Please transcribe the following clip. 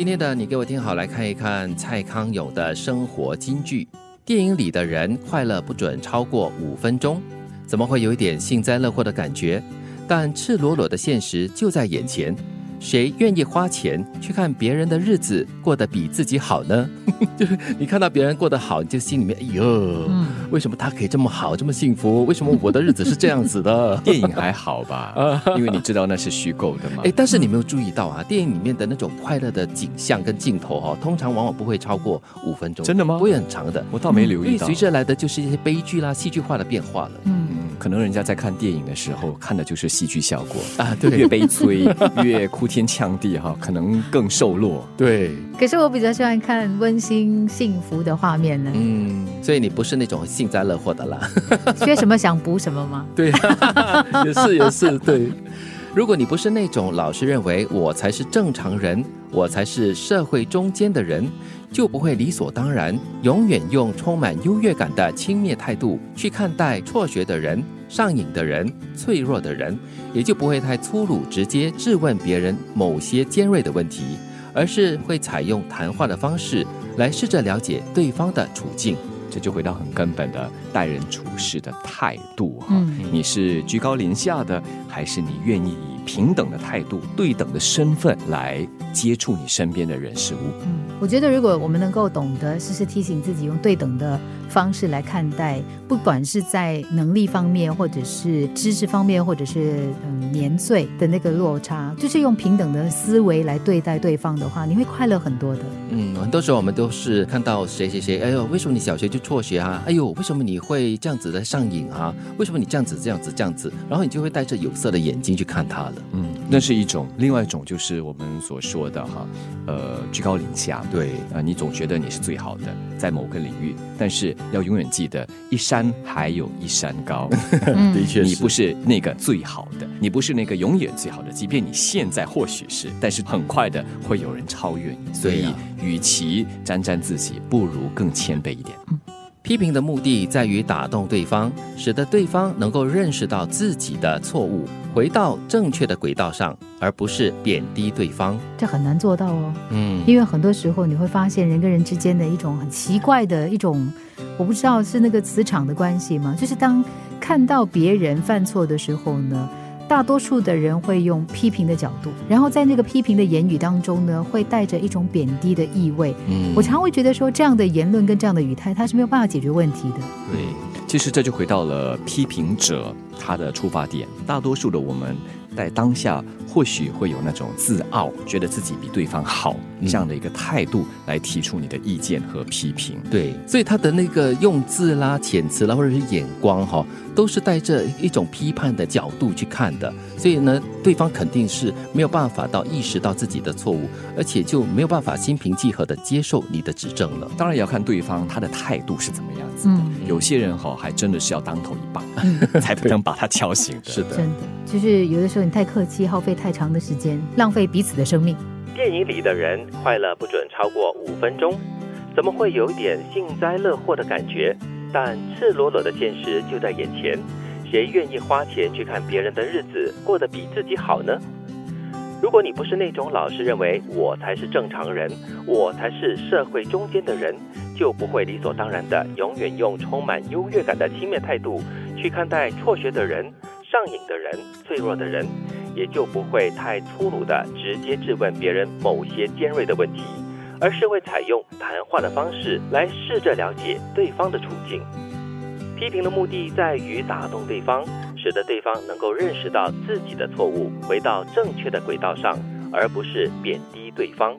今天的你给我听好，来看一看蔡康永的生活金句。电影里的人快乐不准超过五分钟，怎么会有一点幸灾乐祸的感觉？但赤裸裸的现实就在眼前。谁愿意花钱去看别人的日子过得比自己好呢？就是你看到别人过得好，你就心里面哎呦，为什么他可以这么好，这么幸福？为什么我的日子是这样子的？电影还好吧？因为你知道那是虚构的嘛。哎，但是你没有注意到啊，电影里面的那种快乐的景象跟镜头哈，通常往往不会超过五分钟。真的吗？不会很长的。我倒没留意到。因为随之来的就是一些悲剧啦、戏剧化的变化了。嗯。可能人家在看电影的时候看的就是戏剧效果啊，对，越悲催越哭天抢地哈，可能更瘦弱。对，可是我比较喜欢看温馨幸福的画面呢。嗯，所以你不是那种幸灾乐祸的啦。缺什么想补什么吗？对，也是也是对。如果你不是那种老是认为我才是正常人，我才是社会中间的人。就不会理所当然，永远用充满优越感的轻蔑态度去看待辍学的人、上瘾的人、脆弱的人，也就不会太粗鲁直接质问别人某些尖锐的问题，而是会采用谈话的方式来试着了解对方的处境。这就回到很根本的待人处事的态度哈，你是居高临下的，还是你愿意以平等的态度、对等的身份来接触你身边的人事物？嗯，我觉得如果我们能够懂得时时提醒自己，用对等的方式来看待，不管是在能力方面，或者是知识方面，或者是嗯年岁的那个落差，就是用平等的思维来对待对方的话，你会快乐很多的。嗯，很多时候我们都是看到谁谁谁，哎呦，为什么你小学就辍学啊？哎呦，为什么你会这样子的上瘾啊？为什么你这样子这样子这样子？然后你就会带着有色的眼睛去看他了。嗯，那是一种，另外一种就是我们所说的哈，呃，居高临下。对，啊，你总觉得你是最好的，在某个领域，但是要永远记得，一山还有一山高。的确，你不是那个最好的，你不是那个永远最好的，即便你现在或许是，但是很快的会有人超越你。所以，与其沾沾自喜，不如更谦卑一点。批评的目的在于打动对方，使得对方能够认识到自己的错误，回到正确的轨道上，而不是贬低对方。这很难做到哦。嗯，因为很多时候你会发现人跟人之间的一种很奇怪的一种，我不知道是那个磁场的关系吗？就是当看到别人犯错的时候呢？大多数的人会用批评的角度，然后在那个批评的言语当中呢，会带着一种贬低的意味。嗯，我常会觉得说，这样的言论跟这样的语态，它是没有办法解决问题的。对，其实这就回到了批评者他的出发点。大多数的我们在当下或许会有那种自傲，觉得自己比对方好这样的一个态度来提出你的意见和批评。对，所以他的那个用字啦、遣词啦，或者是眼光哈。都是带着一种批判的角度去看的，所以呢，对方肯定是没有办法到意识到自己的错误，而且就没有办法心平气和的接受你的指正了。当然也要看对方他的态度是怎么样子的。有些人哈，还真的是要当头一棒，才不能把他敲醒的。是的，真的，就是有的时候你太客气，耗费太长的时间，浪费彼此的生命。电影里的人快乐不准超过五分钟，怎么会有点幸灾乐祸的感觉？但赤裸裸的现实就在眼前，谁愿意花钱去看别人的日子过得比自己好呢？如果你不是那种老是认为我才是正常人，我才是社会中间的人，就不会理所当然的永远用充满优越感的轻蔑态度去看待辍学的人、上瘾的人、脆弱的人，也就不会太粗鲁的直接质问别人某些尖锐的问题。而是会采用谈话的方式来试着了解对方的处境。批评的目的在于打动对方，使得对方能够认识到自己的错误，回到正确的轨道上，而不是贬低对方。